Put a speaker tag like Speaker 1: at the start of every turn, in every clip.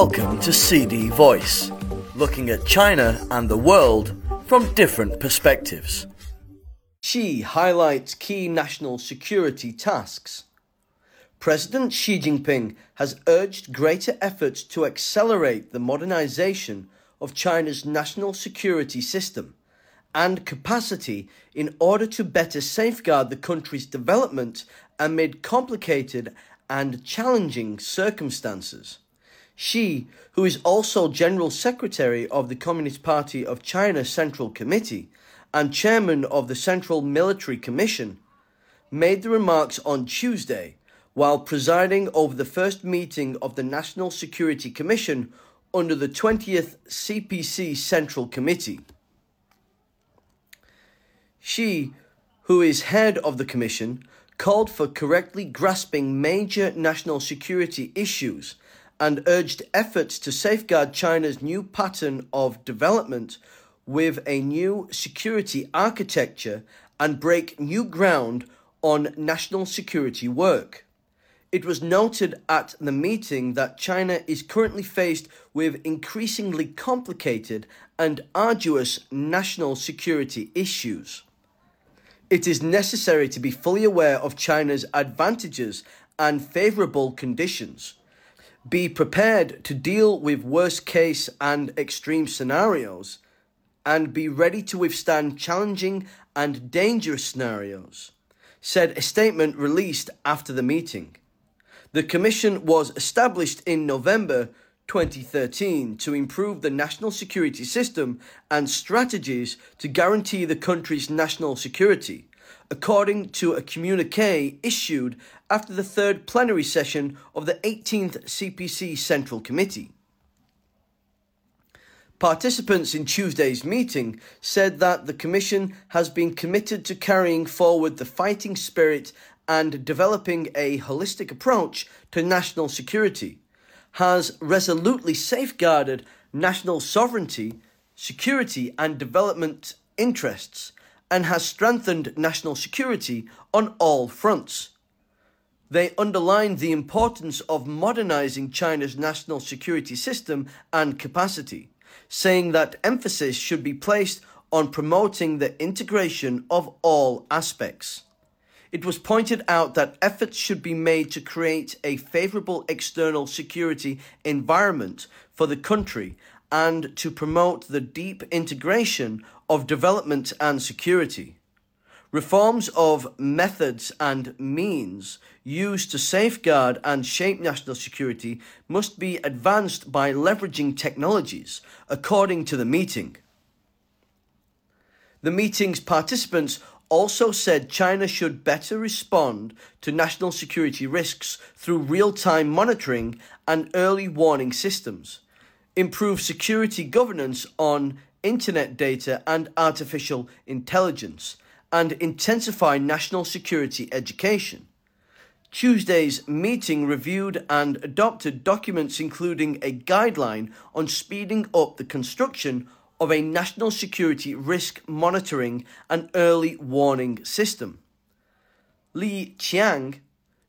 Speaker 1: Welcome to CD Voice, looking at China and the world from different perspectives. Xi highlights key national security tasks. President Xi Jinping has urged greater efforts to accelerate the modernization of China's national security system and capacity in order to better safeguard the country's development amid complicated and challenging circumstances. Xi, who is also General Secretary of the Communist Party of China Central Committee and Chairman of the Central Military Commission, made the remarks on Tuesday while presiding over the first meeting of the National Security Commission under the 20th CPC Central Committee. Xi, who is head of the Commission, called for correctly grasping major national security issues and urged efforts to safeguard China's new pattern of development with a new security architecture and break new ground on national security work. It was noted at the meeting that China is currently faced with increasingly complicated and arduous national security issues. It is necessary to be fully aware of China's advantages and favorable conditions. Be prepared to deal with worst case and extreme scenarios, and be ready to withstand challenging and dangerous scenarios, said a statement released after the meeting. The Commission was established in November 2013 to improve the national security system and strategies to guarantee the country's national security, according to a communique issued after the third plenary session of the 18th CPC Central Committee. Participants in Tuesday's meeting said that the Commission has been committed to carrying forward the fighting spirit and developing a holistic approach to national security has resolutely safeguarded national sovereignty, security, and development interests, and has strengthened national security on all fronts. They underlined the importance of modernizing China's national security system and capacity, saying that emphasis should be placed on promoting the integration of all aspects. It was pointed out that efforts should be made to create a favorable external security environment for the country and to promote the deep integration of development and security. Reforms of methods and means used to safeguard and shape national security must be advanced by leveraging technologies, according to the meeting. The meeting's participants also said China should better respond to national security risks through real time monitoring and early warning systems, improve security governance on internet data and artificial intelligence, and intensify national security education. Tuesday's meeting reviewed and adopted documents including a guideline on speeding up the construction of a national security risk monitoring and early warning system. Li Qiang,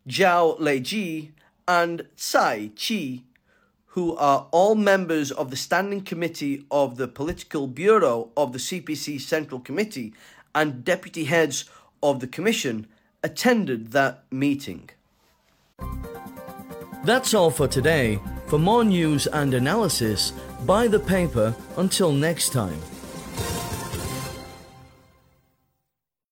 Speaker 1: Zhao Leji, and Cai Qi, who are all members of the Standing Committee of the Political Bureau of the CPC Central Committee and deputy heads of the Commission, attended that meeting. That's all for today. For more news and analysis, buy the paper until next time.